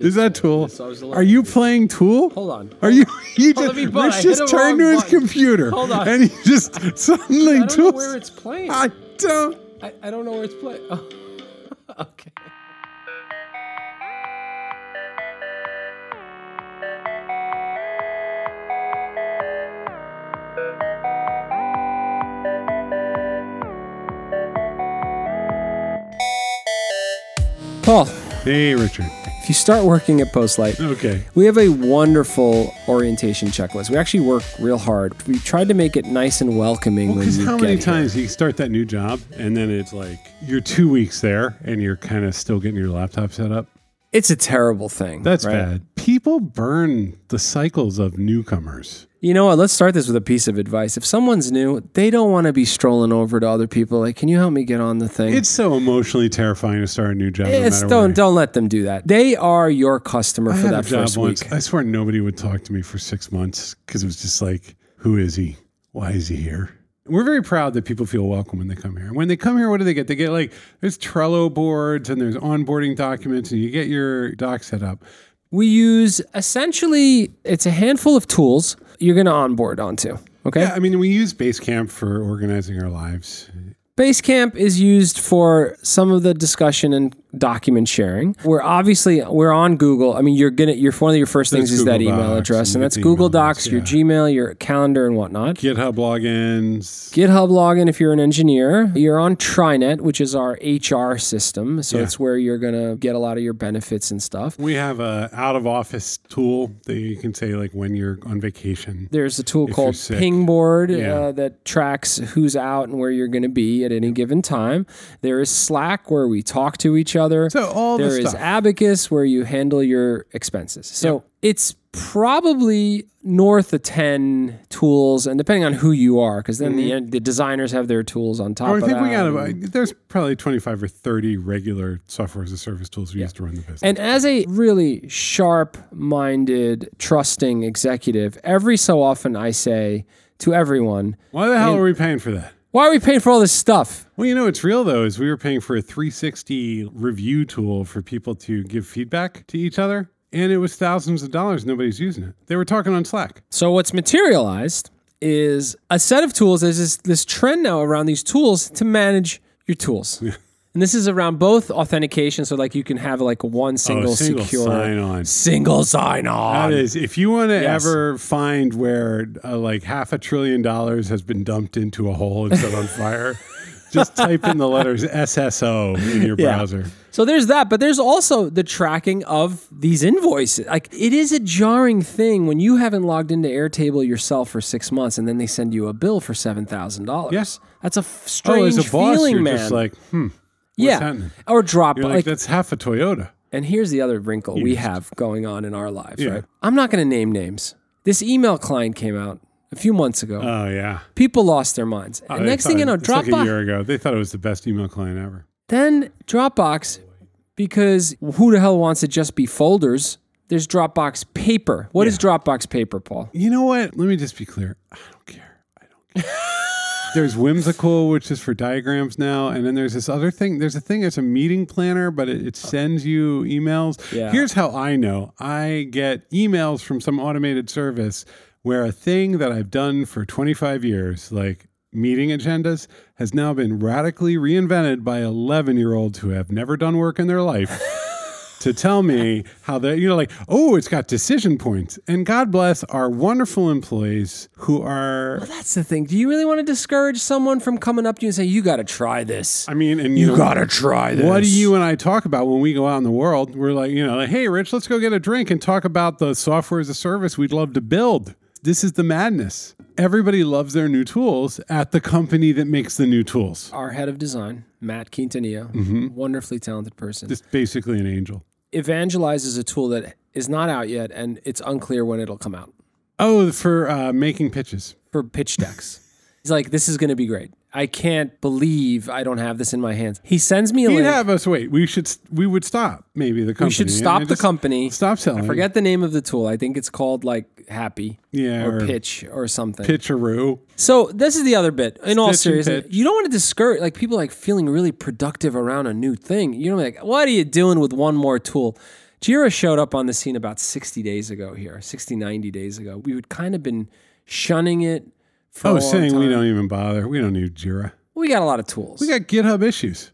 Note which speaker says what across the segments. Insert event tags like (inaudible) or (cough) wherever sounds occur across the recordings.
Speaker 1: Is that uh, Tool?
Speaker 2: So I was a
Speaker 1: Are you playing Tool?
Speaker 2: Hold on.
Speaker 1: Are you? Oh,
Speaker 2: you
Speaker 1: just
Speaker 2: on, but I
Speaker 1: Rich just turned to his
Speaker 2: button.
Speaker 1: computer.
Speaker 2: Hold on.
Speaker 1: And he just suddenly (laughs)
Speaker 2: I don't know
Speaker 1: Tool.
Speaker 2: where it's playing.
Speaker 1: I don't.
Speaker 2: I, I don't know where it's playing. Oh. (laughs) okay. Paul,
Speaker 1: Hey, Richard.
Speaker 2: If you start working at Postlight,
Speaker 1: Okay.
Speaker 2: we have a wonderful orientation checklist. We actually work real hard. We tried to make it nice and welcoming when
Speaker 1: Because
Speaker 2: you
Speaker 1: how many
Speaker 2: here.
Speaker 1: times you start that new job and then it's like you're two weeks there and you're kind of still getting your laptop set up?
Speaker 2: It's a terrible thing.
Speaker 1: That's
Speaker 2: right?
Speaker 1: bad. People burn the cycles of newcomers.
Speaker 2: You know what? Let's start this with a piece of advice. If someone's new, they don't want to be strolling over to other people like, "Can you help me get on the thing?"
Speaker 1: It's so emotionally terrifying to start a new job. no
Speaker 2: It's
Speaker 1: matter
Speaker 2: don't don't let them do that. They are your customer
Speaker 1: I
Speaker 2: for that
Speaker 1: job
Speaker 2: first
Speaker 1: once.
Speaker 2: week.
Speaker 1: I swear nobody would talk to me for six months because it was just like, who is he? Why is he here? We're very proud that people feel welcome when they come here. And when they come here, what do they get? They get like there's Trello boards and there's onboarding documents, and you get your doc set up.
Speaker 2: We use essentially it's a handful of tools you're going to onboard onto. Okay.
Speaker 1: Yeah, I mean, we use Basecamp for organizing our lives.
Speaker 2: Basecamp is used for some of the discussion and document sharing. We're obviously we're on Google. I mean, you're gonna your one of your first things
Speaker 1: That's
Speaker 2: is that email
Speaker 1: Docs,
Speaker 2: address,
Speaker 1: and
Speaker 2: that's Google Docs, your. Gmail, your calendar, and whatnot.
Speaker 1: GitHub logins.
Speaker 2: GitHub login if you're an engineer. You're on Trinet, which is our HR system. So
Speaker 1: Yeah.
Speaker 2: it's where you're going to get a lot of your benefits and stuff.
Speaker 1: We have a out of office tool that you can say like when you're on vacation.
Speaker 2: There's a tool called. Pingboard
Speaker 1: Yeah.
Speaker 2: uh, that tracks who's out and where you're going to be at any given time. There is Slack where we talk to each other.
Speaker 1: So all
Speaker 2: There
Speaker 1: the
Speaker 2: is. Abacus where you handle your expenses. So it's probably north of 10 tools and depending on who you are because then the, mm-hmm. the designers have their tools on top
Speaker 1: I
Speaker 2: of
Speaker 1: think we got about, uh, there's probably 25 or 30 regular software as a service tools we use to run the business.
Speaker 2: And as a really sharp minded, trusting executive, every so often I say to everyone,
Speaker 1: Why the hell are we paying for that?
Speaker 2: Why are we paying for all this stuff?
Speaker 1: Well, you know, what's real though is we were paying for a 360 review tool for people to give feedback to each other. And it was thousands of dollars. Nobody's using it. They were talking on Slack.
Speaker 2: So what's materialized is a set of tools. There's this, this trend now around these tools to manage your tools. And this is around both authentication, so like you can have like one single,
Speaker 1: Oh, single
Speaker 2: secure
Speaker 1: sign on.
Speaker 2: single sign on.
Speaker 1: That is, if you want to
Speaker 2: Yes.
Speaker 1: ever find where uh, like half a trillion dollars has been dumped into a hole and set on fire, (laughs) just type in the letters SSO in your
Speaker 2: Yeah.
Speaker 1: browser.
Speaker 2: So there's that, but there's also the tracking of these invoices. Like it is a jarring thing when you haven't logged into Airtable yourself for six months and then they send you a bill for seven thousand dollars.
Speaker 1: Yes.
Speaker 2: that's a f-
Speaker 1: Oh,
Speaker 2: strange
Speaker 1: as a boss,
Speaker 2: feeling,
Speaker 1: you're
Speaker 2: man.
Speaker 1: just like, hmm.
Speaker 2: Yeah,
Speaker 1: happening?
Speaker 2: or drop
Speaker 1: You're like,
Speaker 2: like.
Speaker 1: that's half a Toyota.
Speaker 2: and here's the other wrinkle we have going on in our lives.
Speaker 1: Yeah.
Speaker 2: Right, I'm not going to name names. This email client came out a few months ago.
Speaker 1: Oh yeah.
Speaker 2: People lost their minds.
Speaker 1: Oh,
Speaker 2: and next thing you know,
Speaker 1: Dropbox. like a year ago, they thought it was the best email client ever.
Speaker 2: Then Dropbox, because who the hell wants to just be folders? There's Dropbox paper. What is Dropbox paper, Paul?
Speaker 1: You know what? Let me just be clear. I don't care. I don't care. (laughs) there's whimsical, which is for diagrams now, and then there's this other thing. There's a thing that's a meeting planner, but it, it sends you emails.
Speaker 2: Yeah.
Speaker 1: Here's how I know. I get emails from some automated service where a thing that I've done for 25 years, like meeting agendas, has now been radically reinvented by 11 year olds who have never done work in their life. (laughs) to tell me how they, you know, like, oh, it's got decision points. And God bless our wonderful employees who are, Well,
Speaker 2: That's the thing. Do you really want to discourage someone from coming up to you and say, you got to try this?
Speaker 1: I mean, and you, know,
Speaker 2: gotta try this.
Speaker 1: What do you and I talk about when we go out in the world? We're like, you know, like, hey, Rich, let's go get a drink and talk about the software as a service we'd love to build. This is the madness. Everybody loves their new tools at the company that makes the new tools.
Speaker 2: Our head of design, Matt Quintanilla,
Speaker 1: Mm-hmm.
Speaker 2: wonderfully talented person,
Speaker 1: Just basically an angel.
Speaker 2: Evangelizes a tool that is not out yet and it's unclear when it'll come out
Speaker 1: Oh, for uh, making pitches.
Speaker 2: for pitch decks. He's like, this is going to be great. I can't believe I don't have this in my hands. He sends me a
Speaker 1: He'd
Speaker 2: link.
Speaker 1: have us wait. We should. We would stop. Maybe the company.
Speaker 2: we should stop the company.
Speaker 1: Stop selling.
Speaker 2: I forget the name of the tool. I think it's called like Happy
Speaker 1: Yeah,
Speaker 2: or
Speaker 1: or
Speaker 2: Pitch or something.
Speaker 1: Pitcheroo.
Speaker 2: So this is the other bit. In all
Speaker 1: Stitch
Speaker 2: seriousness, you don't want to discourage like people like feeling really productive around a new thing. You know, like what are you doing with one more tool? Jira showed up on the scene about 60 days ago here, 60, 90 days ago. We had kind of been shunning it for a
Speaker 1: Oh, saying we don't even bother. We don't need Jira.
Speaker 2: We got a lot of tools.
Speaker 1: We got GitHub issues.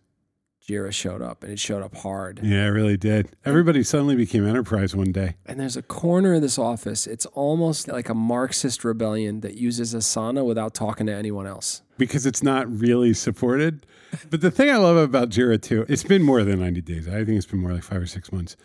Speaker 2: Jira showed up and it showed up hard.
Speaker 1: Yeah, it really did. Everybody suddenly became enterprise one day.
Speaker 2: And there's a corner of this office. It's almost like a Marxist rebellion that uses Asana without talking to anyone else.
Speaker 1: because it's not really supported. But the thing I love about Jira too, it's been more than 90 days. I think it's been more like five or six months.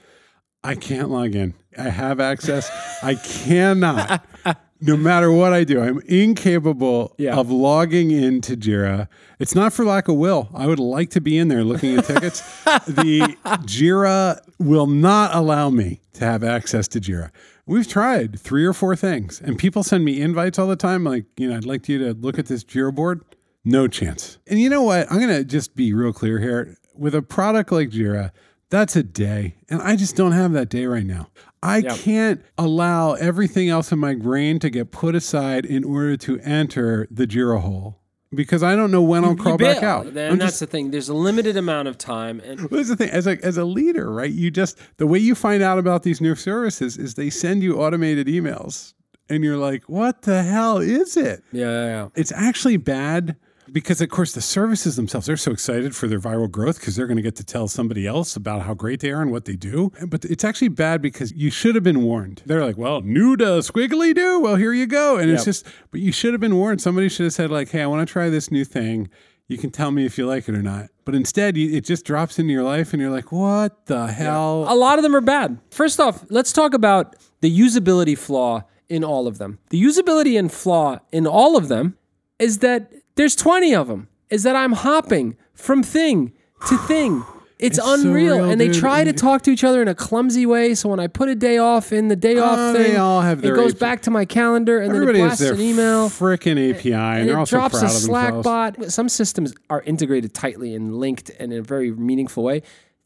Speaker 1: I can't log in. I have access. I cannot. (laughs) No matter what I do, I'm incapable
Speaker 2: Yeah.
Speaker 1: of logging into Jira. It's not for lack of will. I would like to be in there looking at tickets. (laughs) the Jira will not allow me to have access to Jira. We've tried three or four things, and people send me invites all the time. Like, you know, I'd like you to look at this Jira board. No chance. And you know what? I'm going to just be real clear here. With a product like Jira, that's a day. And I just don't have that day right now. I can't allow everything else in my brain to get put aside in order to enter the Jira hole because I don't know when I'll crawl back out.
Speaker 2: And
Speaker 1: I'm
Speaker 2: that's
Speaker 1: just,
Speaker 2: the thing. There's a limited amount of time. And
Speaker 1: Well, Here's the thing: as a as a leader, right? You just the way you find out about these new services is they send you automated emails, and you're like, "What the hell is it?"
Speaker 2: yeah, yeah, yeah.
Speaker 1: It's actually bad because, of course, the services themselves they're so excited for their viral growth because they're going to get to tell somebody else about how great they are and what they do. But it's actually bad because you should have been warned. They're like, "Well, new to squiggly do. Well, here you go," and it's just, but you should have been warned. Somebody should have said, like, "Hey, I want to try this new thing." You can tell me if you like it or not. But instead, you, it just drops into your life, and you're like, "What the hell?"
Speaker 2: A lot of them are bad. First off, let's talk about the usability flaw in all of them. The usability and flaw in all of them is that there's 20 of them. Is that I'm hopping from thing to thing. It's,
Speaker 1: It's so
Speaker 2: unreal.
Speaker 1: real,
Speaker 2: and they
Speaker 1: dude.
Speaker 2: try to talk to each other in a clumsy way. So when I put a day off in the day oh, off
Speaker 1: Oh,
Speaker 2: thing,
Speaker 1: they all have their it
Speaker 2: goes
Speaker 1: AP
Speaker 2: back to my calendar and
Speaker 1: Everybody
Speaker 2: then it
Speaker 1: has
Speaker 2: blasts
Speaker 1: their
Speaker 2: an email.
Speaker 1: freaking API, and, they're
Speaker 2: it
Speaker 1: also
Speaker 2: drops
Speaker 1: proud
Speaker 2: a
Speaker 1: of
Speaker 2: Slack
Speaker 1: themselves.
Speaker 2: bot. Some systems are integrated tightly and linked and in a very meaningful way.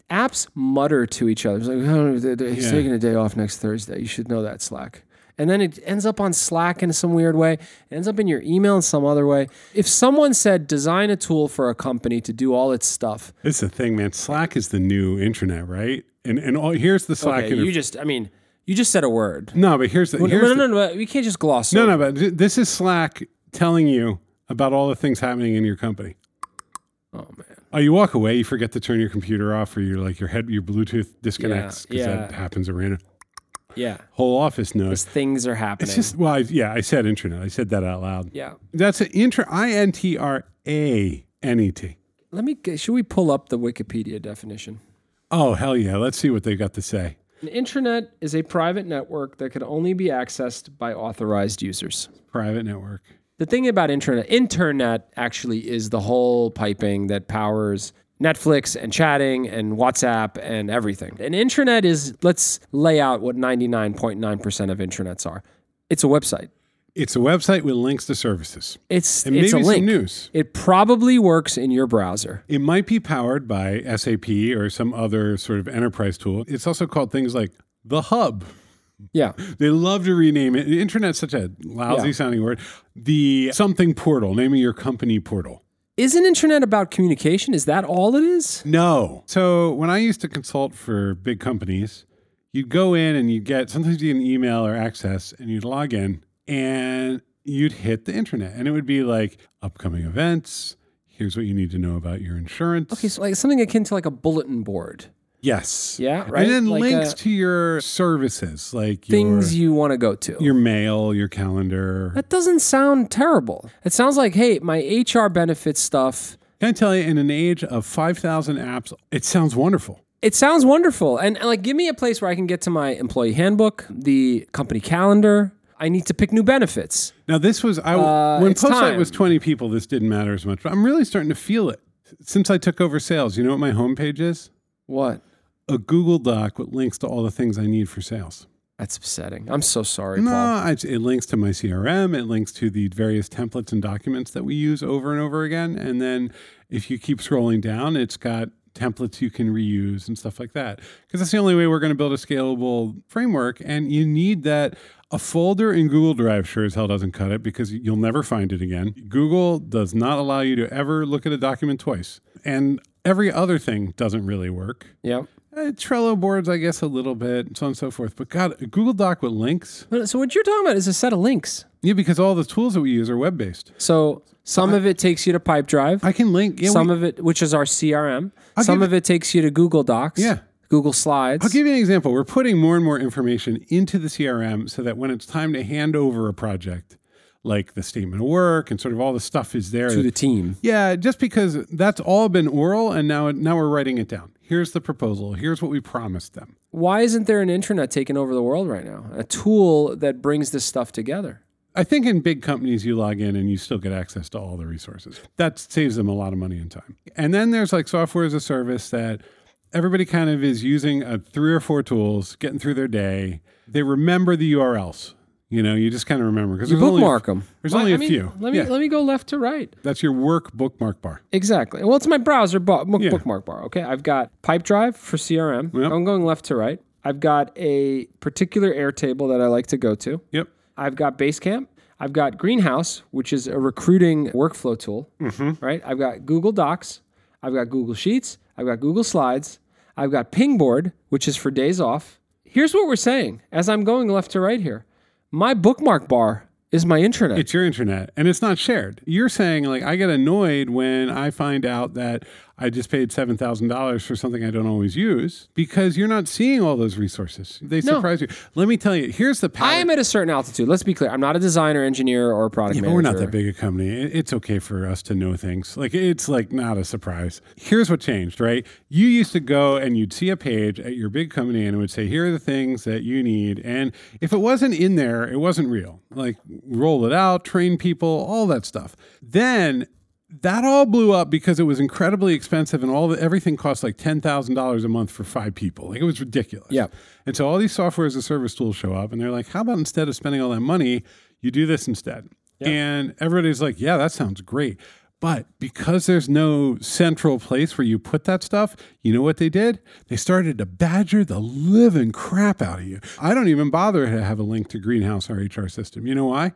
Speaker 2: Apps mutter to each other. It's like, oh, th- th- he's
Speaker 1: Yeah.
Speaker 2: taking a day off next Thursday. You should know that Slack. And then it ends up on Slack in some weird way. It ends up in your email in some other way. If someone said design a tool for a company to do all its stuff,
Speaker 1: It's the thing, man. Slack is the new intranet, right? And and all, here's the Slack.
Speaker 2: okay,
Speaker 1: interf-
Speaker 2: you just, I mean, you just said a word.
Speaker 1: no, but here's the
Speaker 2: No,
Speaker 1: here's
Speaker 2: no, no, no, we can't just gloss
Speaker 1: no,
Speaker 2: over.
Speaker 1: no, but th- this is Slack telling you about all the things happening in your company.
Speaker 2: Oh man,
Speaker 1: Oh, you walk away, you forget to turn your computer off, or you're like your head, your Bluetooth disconnects because
Speaker 2: yeah.
Speaker 1: that happens at random.
Speaker 2: Yeah,
Speaker 1: Whole office knows.
Speaker 2: things are happening.
Speaker 1: It's just well, I, yeah, I said intranet. I said that out loud.
Speaker 2: yeah.
Speaker 1: That's an intra I N T R A N E T.
Speaker 2: Let me. get- Should we pull up the Wikipedia definition?
Speaker 1: Oh hell yeah! Let's see what they got to say.
Speaker 2: An intranet is a private network that can only be accessed by authorized users.
Speaker 1: Private network.
Speaker 2: The thing about internet, internet actually is the whole piping that powers Netflix and chatting and WhatsApp and everything. An intranet is, let's lay out what 99.9% of intranets are. It's a website.
Speaker 1: It's a website with links to services
Speaker 2: It's,
Speaker 1: and
Speaker 2: it's
Speaker 1: maybe
Speaker 2: a
Speaker 1: some
Speaker 2: link.
Speaker 1: news.
Speaker 2: It probably works in your browser.
Speaker 1: It might be powered by SAP or some other sort of enterprise tool. It's also called things like the hub.
Speaker 2: Yeah. (laughs)
Speaker 1: They love to rename it. The Intranet's such a lousy
Speaker 2: Yeah.
Speaker 1: sounding word. The something portal, naming your company portal.
Speaker 2: Isn't intranet about communication? Is that all it is?
Speaker 1: No. So when I used to consult for big companies, you'd go in and you'd get sometimes you'd get an email or access and you'd log in and you'd hit the intranet and it would be like upcoming events. Here's what you need to know about your insurance.
Speaker 2: Okay, so like something akin to like a bulletin board.
Speaker 1: Yes.
Speaker 2: Yeah, right?
Speaker 1: And then
Speaker 2: Like,
Speaker 1: links
Speaker 2: uh,
Speaker 1: to your services, like
Speaker 2: Things
Speaker 1: your,
Speaker 2: you want to go to.
Speaker 1: your mail, your calendar.
Speaker 2: That doesn't sound terrible. It sounds like, hey, my HR benefits stuff.
Speaker 1: Can I tell you, in an age of 5,000 apps, it sounds wonderful.
Speaker 2: It sounds wonderful. And, like, give me a place where I can get to my employee handbook, the company calendar. I need to pick new benefits.
Speaker 1: Now, this was, I,
Speaker 2: Uh,
Speaker 1: when Postlight was 20 people, this didn't matter as much, but I'm really starting to feel it. Since I took over sales, you know what my homepage is?
Speaker 2: What?
Speaker 1: A Google Doc with links to all the things I need for sales.
Speaker 2: That's upsetting. I'm so sorry,
Speaker 1: No,
Speaker 2: Paul.
Speaker 1: I, it links to my CRM. It links to the various templates and documents that we use over and over again. And then if you keep scrolling down, it's got templates you can reuse and stuff like that. Because that's the only way we're going to build a scalable framework. And you need that. A folder in Google Drive sure as hell doesn't cut it because you'll never find it again. Google does not allow you to ever look at a document twice. And every other thing doesn't really work.
Speaker 2: Yep.
Speaker 1: Uh, Trello boards, I guess, a little bit, so on and so forth. But God, a Google Doc with links.
Speaker 2: So what you're talking about is a set of links.
Speaker 1: Yeah, because all the tools that we use are web based.
Speaker 2: So some of it takes you to Pipedrive.
Speaker 1: I can link. Yeah,
Speaker 2: some
Speaker 1: we-
Speaker 2: of it, which is our CRM.
Speaker 1: I'll
Speaker 2: some of it takes you to Google Docs.
Speaker 1: Yeah.
Speaker 2: Google Slides.
Speaker 1: I'll give you an example. We're putting more and more information into the CRM so that when it's time to hand over a project, like the statement of work and sort of all the stuff is there.
Speaker 2: to the team.
Speaker 1: yeah, just because that's all been oral and now now we're writing it down. Here's the proposal. Here's what we promised them.
Speaker 2: Why isn't there an intranet taking over the world right now? A tool that brings this stuff together.
Speaker 1: I think in big companies, you log in and you still get access to all the resources. That saves them a lot of money and time. And then there's like software as a service that everybody kind of is using uh, three or four tools, getting through their day. They remember the URLs. You know, you just kind of remember because
Speaker 2: You
Speaker 1: there's only,
Speaker 2: bookmark them.
Speaker 1: there's only a few.
Speaker 2: Let me
Speaker 1: Yeah.
Speaker 2: let me go left to right.
Speaker 1: That's your work bookmark bar.
Speaker 2: Exactly. Well, it's my browser bo- book-
Speaker 1: Yeah.
Speaker 2: bookmark bar. Okay, I've got Pipedrive for CRM.
Speaker 1: Yep.
Speaker 2: I'm going left to right. I've got a particular Airtable that I like to go to.
Speaker 1: Yep.
Speaker 2: I've got Basecamp. I've got Greenhouse, which is a recruiting workflow tool.
Speaker 1: Mm-hmm.
Speaker 2: Right. I've got Google Docs. I've got Google Sheets. I've got Google Slides. I've got Pingboard, which is for days off. Here's what we're saying as I'm going left to right here. My bookmark bar is my intranet.
Speaker 1: It's your intranet and it's not shared. You're saying, like, I get annoyed when I find out that I just paid $7,000 for something I don't always use because you're not seeing all those resources. They
Speaker 2: No.
Speaker 1: surprise you. Let me tell you, here's the
Speaker 2: I'm at a certain altitude. Let's be clear. I'm not a designer, engineer, or product
Speaker 1: Yeah,
Speaker 2: manager.
Speaker 1: we're not that big a company. It's okay for us to know things. Like it's like not a surprise. Here's what changed, right? You used to go and you'd see a page at your big company and it would say, "Here are the things that you need." And if it wasn't in there, it wasn't real. Like roll it out, train people, all that stuff. Then that all blew up because it was incredibly expensive and all the, everything cost like $10,000 a month for five people. Like it was ridiculous.
Speaker 2: Yeah.
Speaker 1: And so all these software as a service tools show up and they're like, how about instead of spending all that money, you do this instead? And everybody's like, yeah, that sounds great. But because there's no central place where you put that stuff, you know what they did? They started to badger the living crap out of you. I don't even bother to have a link to Greenhouse, our HR system. You know why?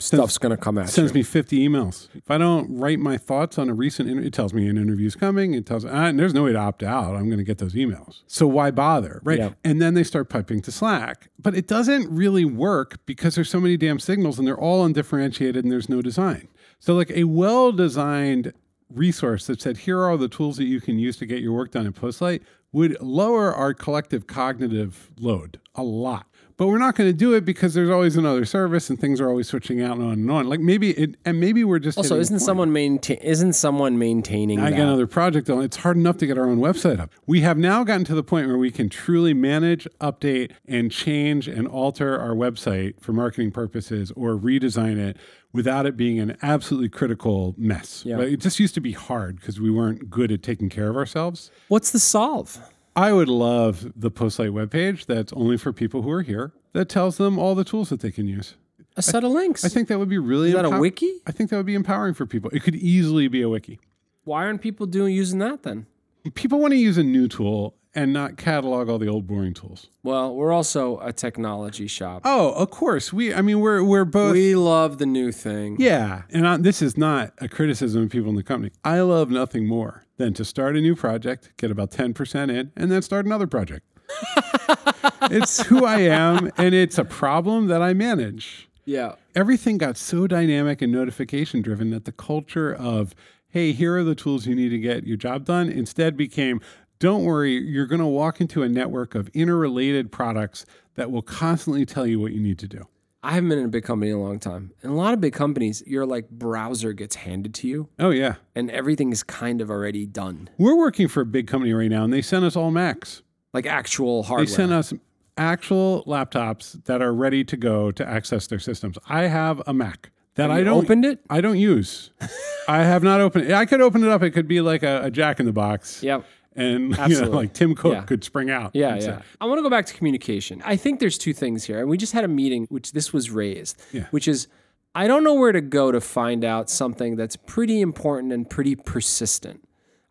Speaker 2: Stuff's going to come at
Speaker 1: sends
Speaker 2: you.
Speaker 1: me 50 emails. If I don't write my thoughts on a recent interview, it tells me an interview's coming. It tells, ah, and there's no way to opt out. I'm going to get those emails. So why bother? Right.
Speaker 2: Yeah.
Speaker 1: And then they start piping to Slack. But it doesn't really work because there's so many damn signals and they're all undifferentiated and there's no design. So, like a well designed resource that said, here are the tools that you can use to get your work done in Postlight would lower our collective cognitive load a lot. But we're not going to do it because there's always another service and things are always switching out and on and on. Like maybe it, and maybe we're just
Speaker 2: Also, isn't someone maintain? Isn't someone maintaining
Speaker 1: I
Speaker 2: that?
Speaker 1: got another project on. It's hard enough to get our own website up. We have now gotten to the point where we can truly manage, update, and change and alter our website for marketing purposes or redesign it without it being an absolutely critical mess.
Speaker 2: Yeah.
Speaker 1: But it just used to be hard because we weren't good at taking care of ourselves.
Speaker 2: What's the solve?
Speaker 1: I would love the Postlight webpage that's only for people who are here that tells them all the tools that they can use.
Speaker 2: A set of links.
Speaker 1: I think that would be really
Speaker 2: Is that a wiki?
Speaker 1: I think that would be empowering for people. It could easily be a wiki.
Speaker 2: Why aren't people doing using that then?
Speaker 1: People want to use a new tool and not catalog all the old boring tools.
Speaker 2: Well, we're also a technology shop.
Speaker 1: Oh, of course. We I mean we're we're both
Speaker 2: we love the new thing.
Speaker 1: Yeah, and I, this is not a criticism of people in the company. I love nothing more than to start a new project, get about 10% in, and then start another project. (laughs) it's who I am, and it's a problem that I manage.
Speaker 2: Yeah.
Speaker 1: Everything got so dynamic and notification driven that the culture of, hey, here are the tools you need to get your job done, instead became, don't worry, you're going to walk into a network of interrelated products that will constantly tell you what you need to do.
Speaker 2: I haven't been in a big company in a long time. In a lot of big companies, your like browser gets handed to you
Speaker 1: Oh, yeah.
Speaker 2: and everything is kind of already done.
Speaker 1: We're working for a big company right now, and they sent us all Macs.
Speaker 2: Like actual hardware.
Speaker 1: They
Speaker 2: hardware.
Speaker 1: sent us actual laptops that are ready to go to access their systems. I have a Mac that I
Speaker 2: You
Speaker 1: don't
Speaker 2: opened it?
Speaker 1: I don't use. (laughs) I have not opened it. I could open it up. It could be like a, a Jack in the Box,
Speaker 2: Yep.
Speaker 1: And (laughs) you know, like Tim Cook
Speaker 2: Yeah.
Speaker 1: could spring out.
Speaker 2: Yeah,
Speaker 1: and say,
Speaker 2: yeah. I want to go back to communication. I think there's two things here. And we just had a meeting which this was raised,
Speaker 1: Yeah.
Speaker 2: which is I don't know where to go to find out something that's pretty important and pretty persistent.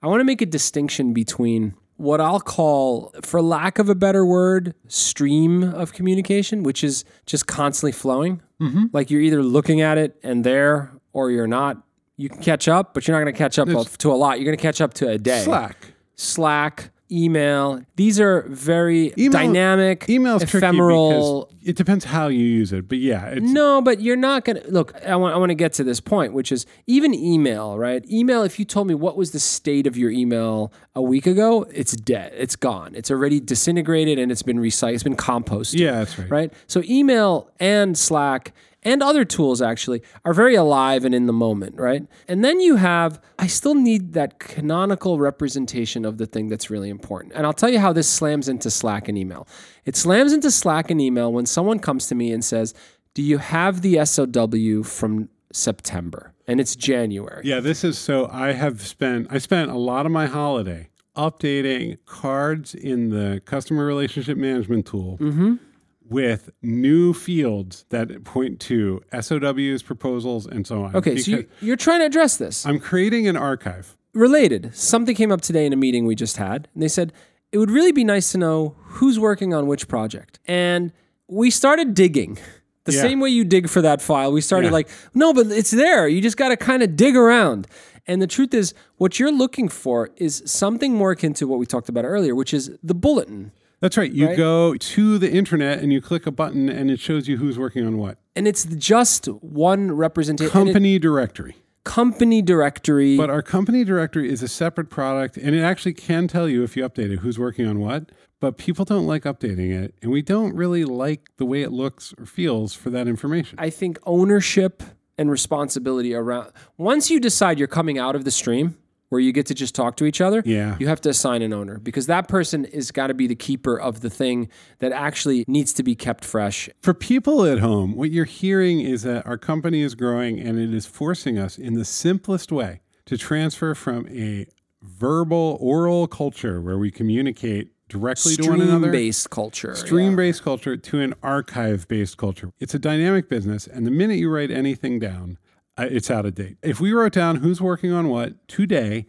Speaker 2: I want to make a distinction between what I'll call, for lack of a better word, stream of communication, which is just constantly flowing.
Speaker 1: Mm-hmm.
Speaker 2: Like you're either looking at it and there or you're not. You can catch up, but you're not going to catch up to a lot. You're going to catch up to a day.
Speaker 1: Slack.
Speaker 2: Slack, email. These are very
Speaker 1: Email-
Speaker 2: dynamic,
Speaker 1: Email's
Speaker 2: ephemeral.
Speaker 1: it depends how you use it. But yeah, it's
Speaker 2: No, but you're not going to look. I want, I want to get to this point, which is even email, right? Email, if you told me what was the state of your email a week ago, it's dead. It's gone. It's already disintegrated and it's been recycled. It's been composted.
Speaker 1: yeah, that's right.
Speaker 2: Right. So email and Slack and other tools actually are very alive and in the moment, right? And then you have, I still need that canonical representation of the thing that's really important. And I'll tell you how this slams into Slack and email. It slams into Slack and email when someone comes to me and says, Do you have the SOW from September? And it's January.
Speaker 1: Yeah, this is so. I have spent I spent a lot of my holiday updating cards in the customer relationship management tool
Speaker 2: Mm-hmm.
Speaker 1: With new fields that point to SOWs, proposals, and so on.
Speaker 2: Okay, so you, you're trying to address this.
Speaker 1: I'm creating an archive.
Speaker 2: related, something came up today in a meeting we just had, and they said it would really be nice to know who's working on which project. And we started digging. (laughs) The
Speaker 1: Yeah.
Speaker 2: same way you dig for that file, we started
Speaker 1: Yeah.
Speaker 2: like, no, but it's there. You just got to kind of dig around. And the truth is, what you're looking for is something more akin to what we talked about earlier, which is the bulletin.
Speaker 1: That's right. You
Speaker 2: Right?
Speaker 1: go to the intranet and you click a button and it shows you who's working on what.
Speaker 2: And it's just one representation.
Speaker 1: Company directory.
Speaker 2: company directory.
Speaker 1: But our company directory is a separate product and it actually can tell you if you update it who's working on what. But people don't like updating it and we don't really like the way it looks or feels for that information.
Speaker 2: I think ownership and responsibility around once you decide you're coming out of the stream where you get to just talk to each other,
Speaker 1: Yeah.
Speaker 2: you have to assign an owner because that person is got to be the keeper of the thing that actually needs to be kept fresh.
Speaker 1: For people at home, what you're hearing is that our company is growing and it is forcing us in the simplest way to transfer from a verbal, oral culture where we communicate directly to one another.
Speaker 2: Stream-based culture.
Speaker 1: Stream based culture to an archive based culture. It's a dynamic business, and the minute you write anything down, it's out of date. If we wrote down who's working on what today,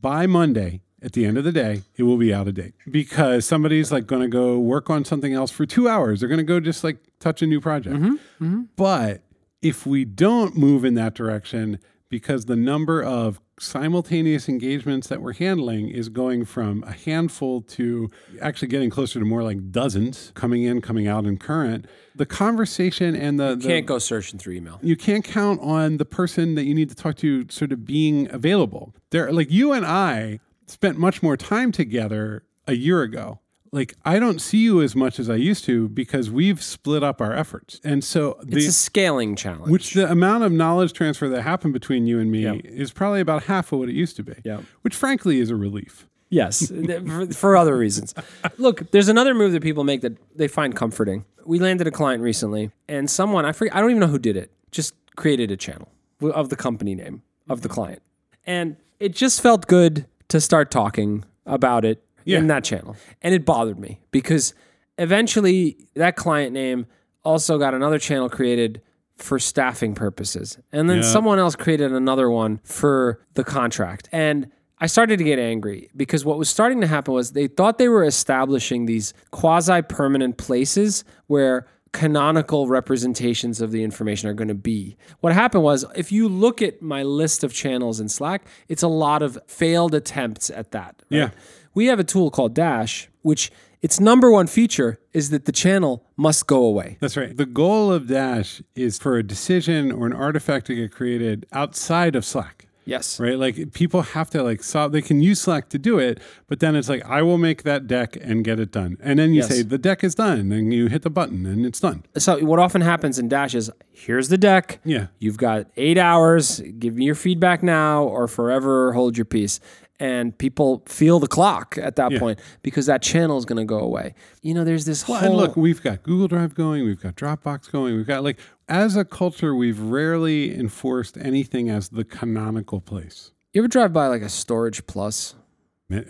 Speaker 1: by Monday, at the end of the day, it will be out of date because somebody's like going to go work on something else for two hours. They're going to go just like touch a new project. Mm-hmm, mm-hmm. But if we don't move in that direction, because the number of simultaneous engagements that we're handling is going from a handful to actually getting closer to more like dozens coming in, coming out, and current, the conversation and the, the
Speaker 2: Can't go searching through email.
Speaker 1: you can't count on the person that you need to talk to sort of being available. There, like you and I spent much more time together a year ago. Like I don't see you as much as I used to because we've split up our efforts, and so the
Speaker 2: It's a scaling challenge.
Speaker 1: which the amount of knowledge transfer that happened between you and me is probably about half of what it used to be.
Speaker 2: Yeah.
Speaker 1: Which frankly is a relief.
Speaker 2: Yes, (laughs) for, for other reasons. (laughs) Look, there's another move that people make that they find comforting. We landed a client recently, and someone I forget, I don't even know who did it, just created a channel of the company name of the mm-hmm. client, and it just felt good to start talking about it
Speaker 1: Yeah.
Speaker 2: in that channel, and it bothered me because eventually that client name also got another channel created for staffing purposes. And then
Speaker 1: Yeah.
Speaker 2: someone else created another one for the contract. And I started to get angry because what was starting to happen was they thought they were establishing these quasi permanent places where canonical representations of the information are going to be. What happened was if you look at my list of channels in Slack, it's a lot of failed attempts at that. right?
Speaker 1: Yeah.
Speaker 2: We have a tool called Dash, which its number one feature is that the channel must go away.
Speaker 1: That's right. The goal of Dash is for a decision or an artifact to get created outside of Slack.
Speaker 2: Yes.
Speaker 1: Right? Like people have to like solve they can use Slack to do it, but then it's like I will make that deck and get it done. And then you
Speaker 2: Yes.
Speaker 1: say the deck is done and you hit the button and it's done.
Speaker 2: So what often happens in Dash is here's the deck.
Speaker 1: Yeah.
Speaker 2: You've got eight hours. Give me your feedback now or forever hold your peace. And people feel the clock at that
Speaker 1: Yeah.
Speaker 2: point because that channel is going to go away. You know, there's this
Speaker 1: Well,
Speaker 2: whole.
Speaker 1: and look, we've got Google Drive going, we've got Dropbox going, we've got like as a culture, we've rarely enforced anything as the canonical place
Speaker 2: you ever drive by like a Storage Plus?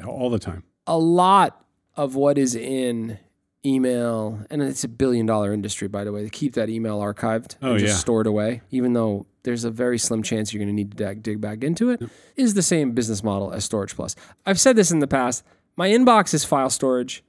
Speaker 1: All the time.
Speaker 2: a lot of what is in email, and it's a billion dollar industry, by the way, to keep that email archived
Speaker 1: Oh,
Speaker 2: and just
Speaker 1: yeah.
Speaker 2: stored away, even though there's a very slim chance you're going to need to dig, dig back into it, is the same business model as Storage Plus. I've said this in the past. My inbox is file storage.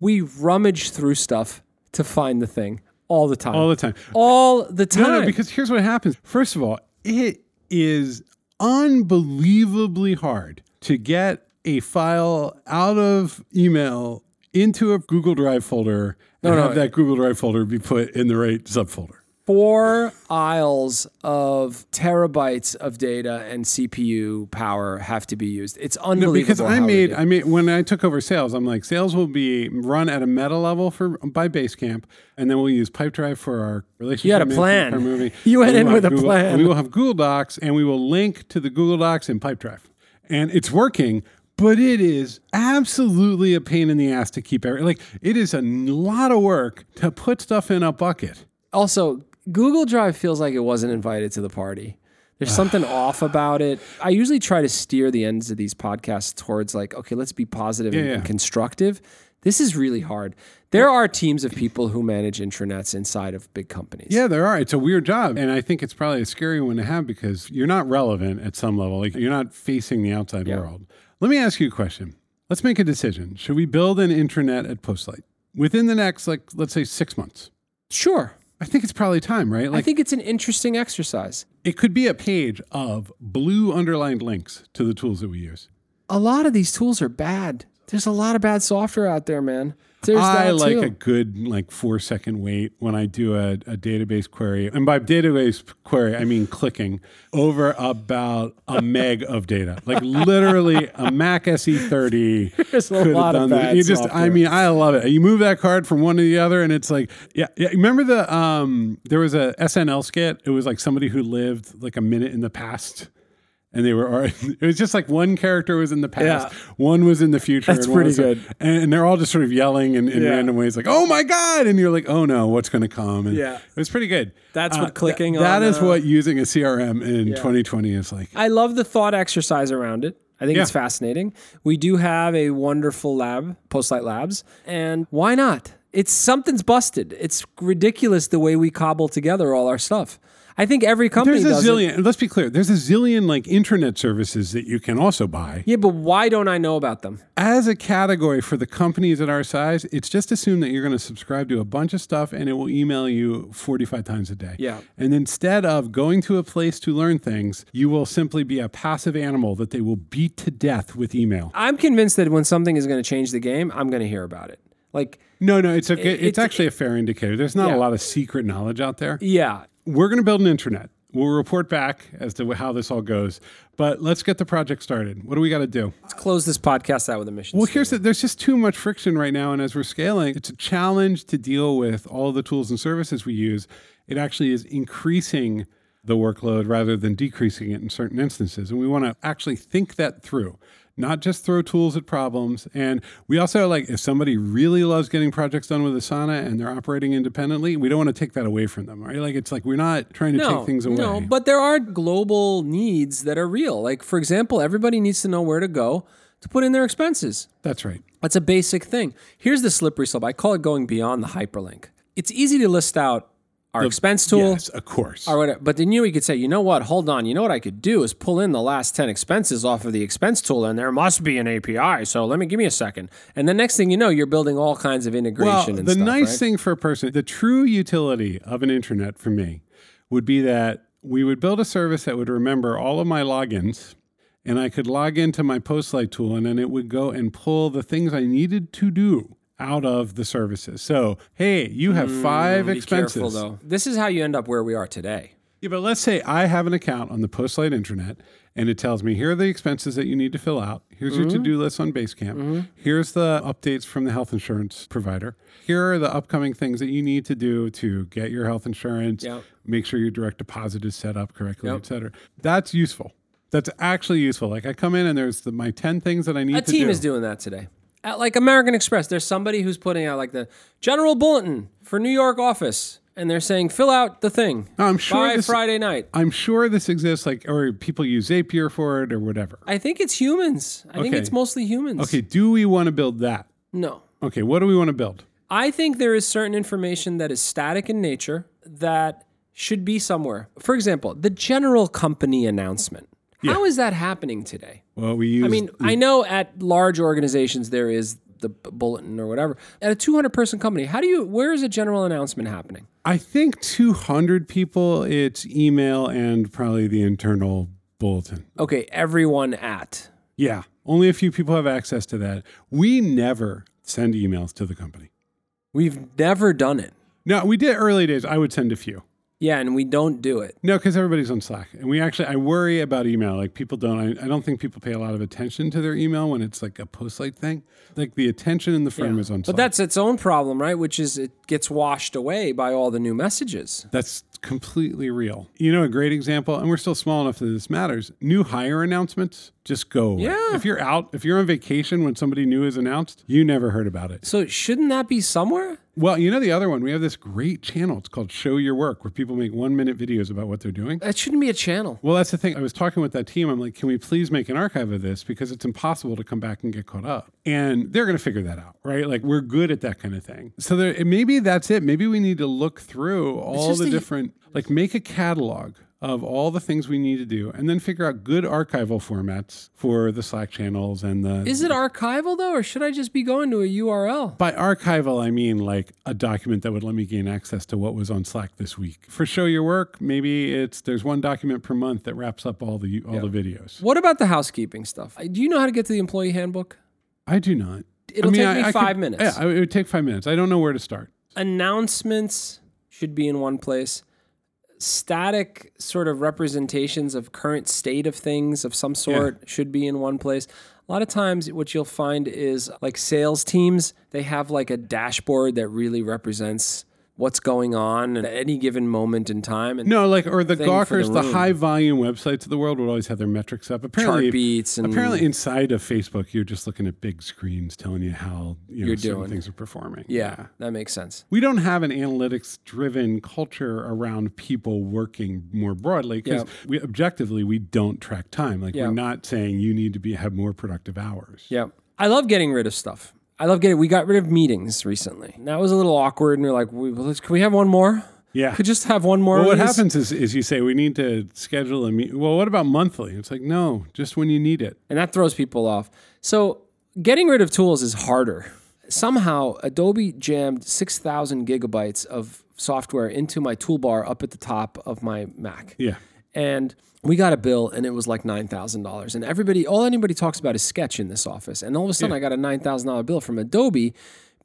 Speaker 2: We rummage through stuff to find the thing all the time.
Speaker 1: All the time.
Speaker 2: all the time.
Speaker 1: No, no, because here's what happens. First of all, it is unbelievably hard to get a file out of email into a Google Drive folder and
Speaker 2: no.
Speaker 1: have that Google Drive folder be put in the right subfolder.
Speaker 2: Four aisles of terabytes of data and CPU power have to be used. It's unbelievable.
Speaker 1: because I made. I made when I took over sales, I'm like sales will be run at a meta level for by Basecamp, and then we'll use Pipedrive for our relationship.
Speaker 2: You had a
Speaker 1: management,
Speaker 2: plan.
Speaker 1: our movie. (laughs)
Speaker 2: You went
Speaker 1: We
Speaker 2: in
Speaker 1: will
Speaker 2: with
Speaker 1: have
Speaker 2: a
Speaker 1: Google-
Speaker 2: plan.
Speaker 1: We will have Google Docs, and we will link to the Google Docs in Pipedrive, and it's working. But it is absolutely a pain in the ass to keep every like it is a lot of work to put stuff in a bucket.
Speaker 2: Also, Google Drive feels like it wasn't invited to the party. There's (sighs) something off about it. I usually try to steer the ends of these podcasts towards like, okay, let's be positive and,
Speaker 1: Yeah,
Speaker 2: and
Speaker 1: yeah.
Speaker 2: constructive. This is really hard. There are teams of people who manage intranets inside of big companies.
Speaker 1: Yeah, there are. It's a weird job. And I think it's probably a scary one to have because you're not relevant at some level. Like you're not facing the outside world. Let me ask you a question. Let's make a decision. Should we build an intranet at Postlight within the next, like, let's say six months?
Speaker 2: Sure.
Speaker 1: I think it's probably time, right?
Speaker 2: I think it's an interesting exercise.
Speaker 1: it could be a page of blue underlined links to the tools that we use.
Speaker 2: A lot of these tools are bad. There's a lot of bad software out there, man. There's
Speaker 1: I like
Speaker 2: too.
Speaker 1: a good like four second wait when I do a, a database query. And by database query, I mean clicking over about a (laughs) meg of data. Like literally a Mac SE30 (laughs)
Speaker 2: There's a
Speaker 1: could have
Speaker 2: lot of
Speaker 1: done that. You just I mean, I love it. You move that card from one to the other and it's like yeah, yeah. Remember the um there was a SNL skit. It was like somebody who lived like a minute in the past. And they were, (laughs) it was just like one character was in the past,
Speaker 2: Yeah.
Speaker 1: one was in the future.
Speaker 2: That's
Speaker 1: and
Speaker 2: pretty
Speaker 1: was-
Speaker 2: good.
Speaker 1: And they're all just sort of yelling in, in
Speaker 2: Yeah.
Speaker 1: random ways, like, oh my God. And you're like, oh no, what's going to come? And
Speaker 2: Yeah.
Speaker 1: It was pretty good.
Speaker 2: That's
Speaker 1: Uh,
Speaker 2: what clicking
Speaker 1: th- That
Speaker 2: on,
Speaker 1: is
Speaker 2: uh,
Speaker 1: what using a CRM in 2020 is like.
Speaker 2: I love the thought exercise around it. I think it's fascinating. We do have a wonderful lab, Postlight Labs, and why not? It's something's busted. It's ridiculous the way we cobble together all our stuff. I think every company
Speaker 1: There's a
Speaker 2: does it.
Speaker 1: zillion, let's be clear, there's a zillion like intranet services that you can also buy.
Speaker 2: Yeah, but why don't I know about them?
Speaker 1: As a category for the companies at our size, it's just assumed that you're going to subscribe to a bunch of stuff and it will email you 45 times a day.
Speaker 2: Yeah.
Speaker 1: And instead of going to a place to learn things, you will simply be a passive animal that they will beat to death with email.
Speaker 2: I'm convinced that when something is going to change the game, I'm going to hear about it. Like,
Speaker 1: No, no, it's a, it's,
Speaker 2: it's-
Speaker 1: actually a fair indicator. There's not
Speaker 2: Yeah.
Speaker 1: a lot of secret knowledge out there.
Speaker 2: yeah,
Speaker 1: We're going to build an intranet. We'll report back as to how this all goes. But let's get the project started. What do we got to do?
Speaker 2: let's close this podcast out with a mission.
Speaker 1: Well, here's the, there's just too much friction right now, and as we're scaling, it's a challenge to deal with all the tools and services we use. It actually is increasing the workload rather than decreasing it in certain instances, and we want to actually think that through. Not just throw tools at problems. And we also like if somebody really loves getting projects done with Asana and they're operating independently, we don't want to take that away from them, right? Like it's like we're not trying to
Speaker 2: no,
Speaker 1: take things away.
Speaker 2: No, but there are global needs that are real. Like, for example, everybody needs to know where to go to put in their expenses.
Speaker 1: That's right.
Speaker 2: That's a basic thing. Here's the slippery slope. I call it going beyond the hyperlink. It's easy to list out our expense tool.
Speaker 1: Yes, of course.
Speaker 2: Or whatever. But then you, could say, you know what? Hold on. You know what I could do is pull in the last 10 expenses off of the expense tool, and there must be an API. So let me give me a second. And the next thing you know, you're building all kinds of integration
Speaker 1: Well, the
Speaker 2: stuff.
Speaker 1: nice
Speaker 2: right?
Speaker 1: thing for a person, the true utility of an intranet for me would be that we would build a service that would remember all of my logins and I could log into my Postlight tool and then it would go and pull the things I needed to do out of the services. So, hey, you have five
Speaker 2: Mm, Be
Speaker 1: expenses.
Speaker 2: careful, though. This is how you end up where we are today.
Speaker 1: Yeah, but let's say I have an account on the Postlight Intranet and it tells me here are the expenses that you need to fill out. Here's
Speaker 2: Mm-hmm.
Speaker 1: your to do list on Basecamp. Here's the updates from the health insurance provider. Here are the upcoming things that you need to do to get your health insurance,
Speaker 2: Yep.
Speaker 1: make sure your direct deposit is set up correctly,
Speaker 2: Yep.
Speaker 1: et cetera. That's useful. That's actually useful. Like I come in and there's the, my 10 things that I need
Speaker 2: A
Speaker 1: to
Speaker 2: team
Speaker 1: do.
Speaker 2: is doing that today. At like American Express, there's somebody who's putting out like the general bulletin for New York office, and they're saying fill out the thing
Speaker 1: I'm sure
Speaker 2: by
Speaker 1: this-
Speaker 2: Friday night.
Speaker 1: I'm sure this exists, like, or people use Zapier for it or whatever.
Speaker 2: I think it's humans. I think
Speaker 1: Okay.
Speaker 2: it's mostly humans.
Speaker 1: Okay, do we want to build that?
Speaker 2: No.
Speaker 1: Okay, what do we want to build?
Speaker 2: I think there is certain information that is static in nature that should be somewhere. For example, the general company announcement. How is that happening today?
Speaker 1: Well, we use.
Speaker 2: I mean, I know at large organizations there is the bulletin or whatever. At a 200 person company, how do you where is a general announcement happening?
Speaker 1: I think 200 people, it's email and probably the internal bulletin.
Speaker 2: Okay, everyone at
Speaker 1: Yeah, only a few people have access to that. We never send emails to the company.
Speaker 2: We've never done it.
Speaker 1: No, we did early days. I would send a few.
Speaker 2: Yeah, and we don't do it.
Speaker 1: No, because everybody's on Slack, and we actually I worry about email. Like people don't. I, I don't think people pay a lot of attention to their email when it's like a Postlight thing. Like the attention in the firm is on. Slack.
Speaker 2: But that's its own problem, right? Which is it gets washed away by all the new messages.
Speaker 1: That's completely real. You know, a great example, and we're still small enough that this matters. New hire announcements just go.
Speaker 2: Yeah.
Speaker 1: If you're out, if you're on vacation when somebody new is announced, you never heard about it.
Speaker 2: So shouldn't that be somewhere?
Speaker 1: Well, you know the other one. We have this great channel. It's called Show Your Work, where people make one minute videos about what they're doing.
Speaker 2: That shouldn't be a channel.
Speaker 1: Well, that's the thing. I was talking with that team. I'm like, can we please make an archive of this because it's impossible to come back and get caught up. And they're going to figure that out, right? Like we're good at that kind of thing. So there, maybe that's it. Maybe we need to look through all
Speaker 2: just
Speaker 1: the different, like make a catalog of all the things we need to do, and then figure out good archival formats for the Slack channels and the.
Speaker 2: Is it archival though, or should I just be going to a URL?
Speaker 1: by archival, I mean like a document that would let me gain access to what was on Slack this week. For show your work, maybe it's there's one document per month that wraps up all the all the videos.
Speaker 2: What about the housekeeping stuff? Do you know how to get to the employee handbook?
Speaker 1: I do not.
Speaker 2: It'll
Speaker 1: I mean,
Speaker 2: take
Speaker 1: I-
Speaker 2: me
Speaker 1: I
Speaker 2: five
Speaker 1: could-
Speaker 2: minutes.
Speaker 1: Yeah, it would take five minutes. I don't know where to start.
Speaker 2: Announcements should be in one place. Static sort of representations of current state of things of some sort should be in one place. A lot of times, what you'll find is like sales teams, they have like a dashboard that really represents what's going on at any given moment in time. And
Speaker 1: No, like or the
Speaker 2: for the
Speaker 1: Gawkers, the, high volume websites of the world would always have their metrics up. Apparently,
Speaker 2: Chartbeats and
Speaker 1: apparently inside of Facebook, you're just looking at big screens telling you how you know,
Speaker 2: You're
Speaker 1: certain
Speaker 2: doing.
Speaker 1: things are performing.
Speaker 2: yeah, that makes sense.
Speaker 1: we don't have an analytics driven culture around people working more broadly because
Speaker 2: Yep.
Speaker 1: we objectively we don't track time like
Speaker 2: Yep.
Speaker 1: we're not saying you need to be have more productive hours
Speaker 2: Yeah. I love getting rid of stuff. I love getting. We got rid of meetings recently. That was a little awkward, and we're like, we, well, "Can we have one more?
Speaker 1: yeah
Speaker 2: Could just have one more."
Speaker 1: well, what happens is, is you say we need to schedule a meet. Well, what about monthly? It's like no, just when you need it.
Speaker 2: and that throws people off. So getting rid of tools is harder. Somehow, Adobe jammed six thousand gigabytes of software into my toolbar up at the top of my Mac.
Speaker 1: Yeah,
Speaker 2: and we got a bill and it was like $9,000 and everybody all anybody talks about is sketch in this office and all of a sudden I got a $9,000 bill from Adobe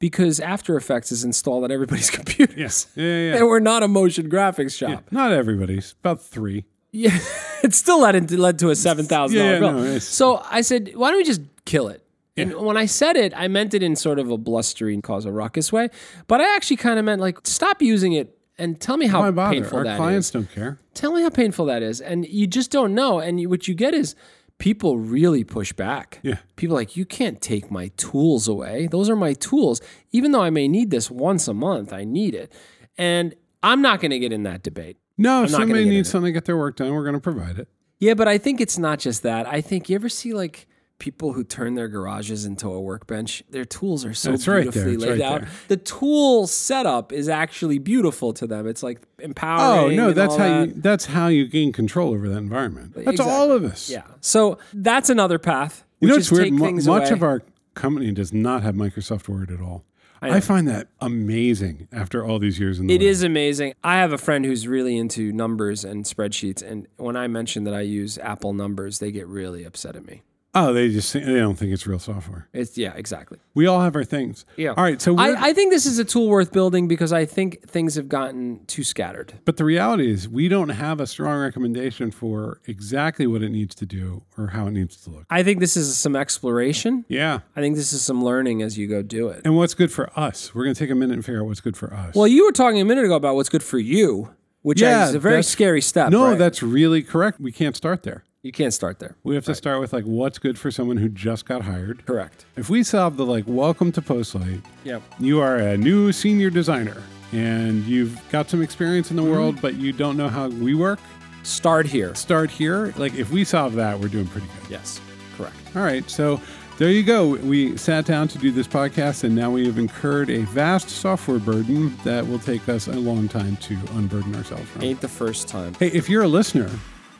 Speaker 2: because After Effects is installed on everybody's (laughs) computers.
Speaker 1: yes, yeah, yeah. yeah.
Speaker 2: And we're not a motion graphics shop.
Speaker 1: Not everybody's about three.
Speaker 2: Yeah. (laughs) it still led, led to a $7,000
Speaker 1: Yeah,
Speaker 2: bill.
Speaker 1: no,
Speaker 2: so I said, why don't we just kill it? And when I said it, I meant it in sort of a blustery and cause a ruckus way. But I actually kind of meant like, stop using it and tell me how painful
Speaker 1: Our
Speaker 2: that is.
Speaker 1: clients don't care.
Speaker 2: tell me how painful that is. And you just don't know. And you, what you get is people really push back.
Speaker 1: Yeah.
Speaker 2: people are like you can't take my tools away. Those are my tools. Even though i may need this once a month i need it. And i'm not going to get in that debate.
Speaker 1: No, if somebody needs something to get their work done, we're going to provide it.
Speaker 2: yeah but i think it's not just that. I think you ever see like people who turn their garages into a workbench their tools are so
Speaker 1: It's right
Speaker 2: beautifully
Speaker 1: It's
Speaker 2: laid
Speaker 1: right
Speaker 2: out
Speaker 1: there.
Speaker 2: the tool setup is actually beautiful to them it's like oh, empowering
Speaker 1: Oh no, that's how
Speaker 2: that.
Speaker 1: you that's how you gain control over that environment. That's
Speaker 2: Exactly.
Speaker 1: all of us.
Speaker 2: Yeah. So that's another path.
Speaker 1: You know, it's weird. much
Speaker 2: away.
Speaker 1: of our company does not have Microsoft Word at all. I,
Speaker 2: know.
Speaker 1: find that amazing after all these years in the
Speaker 2: It
Speaker 1: lab.
Speaker 2: is amazing. I have a friend who's really into numbers and spreadsheets, and when I mention that I use Apple numbers, they get really upset at me.
Speaker 1: Oh, they just they don't think it's real software.
Speaker 2: It's yeah, exactly.
Speaker 1: We all have our things.
Speaker 2: Yeah.
Speaker 1: All right. So,
Speaker 2: I, I think this is a tool worth building because I think things have gotten too scattered.
Speaker 1: but the reality is, we don't have a strong recommendation for exactly what it needs to do or how it needs to look.
Speaker 2: I think this is some exploration.
Speaker 1: Yeah.
Speaker 2: I think this is some learning as you go do it.
Speaker 1: And what's good for us? We're going to take a minute and figure out what's good for us.
Speaker 2: Well, you were talking a minute ago about what's good for you, which
Speaker 1: Yeah,
Speaker 2: is a very scary step.
Speaker 1: no,
Speaker 2: right?
Speaker 1: that's really correct. We can't start there.
Speaker 2: You can't start there.
Speaker 1: We have to start with like what's good for someone who just got hired.
Speaker 2: Correct.
Speaker 1: If we solve the like welcome to Postlight,
Speaker 2: Yep.
Speaker 1: you are a new senior designer and you've got some experience in the
Speaker 2: Mm-hmm.
Speaker 1: world, but you don't know how we work,
Speaker 2: Start here.
Speaker 1: start here. Like if we solve that, we're doing pretty good.
Speaker 2: Yes. Correct.
Speaker 1: All right. So there you go. We sat down to do this podcast and now we have incurred a vast software burden that will take us a long time to unburden ourselves from.
Speaker 2: Ain't the first time.
Speaker 1: Hey, if you're a listener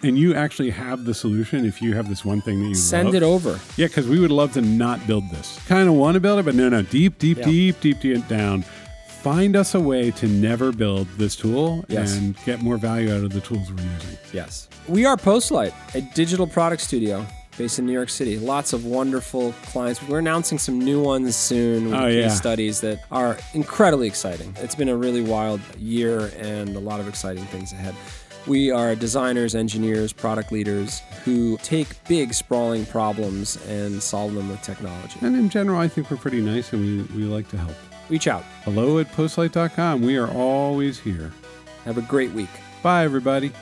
Speaker 1: and you actually have the solution, if you have this one thing that you
Speaker 2: Send
Speaker 1: love,
Speaker 2: it over.
Speaker 1: Yeah, because we would love to not build this. Kind of want to build it, but no, no, deep, deep,
Speaker 2: Yeah.
Speaker 1: deep, deep, deep down. Find us a way to never build this tool
Speaker 2: Yes.
Speaker 1: and get more value out of the tools we're using.
Speaker 2: Yes. We are Postlight, a digital product studio based in New York City. Lots of wonderful clients. We're announcing some new ones soon with
Speaker 1: Oh,
Speaker 2: case
Speaker 1: yeah.
Speaker 2: studies that are incredibly exciting. It's been a really wild year and a lot of exciting things ahead. We are designers, engineers, product leaders who take big, sprawling problems and solve them with technology.
Speaker 1: And in general, I think we're pretty nice and we, we like to help.
Speaker 2: Reach out.
Speaker 1: Hello at postlight.com. We are always here.
Speaker 2: Have a great week.
Speaker 1: Bye, everybody.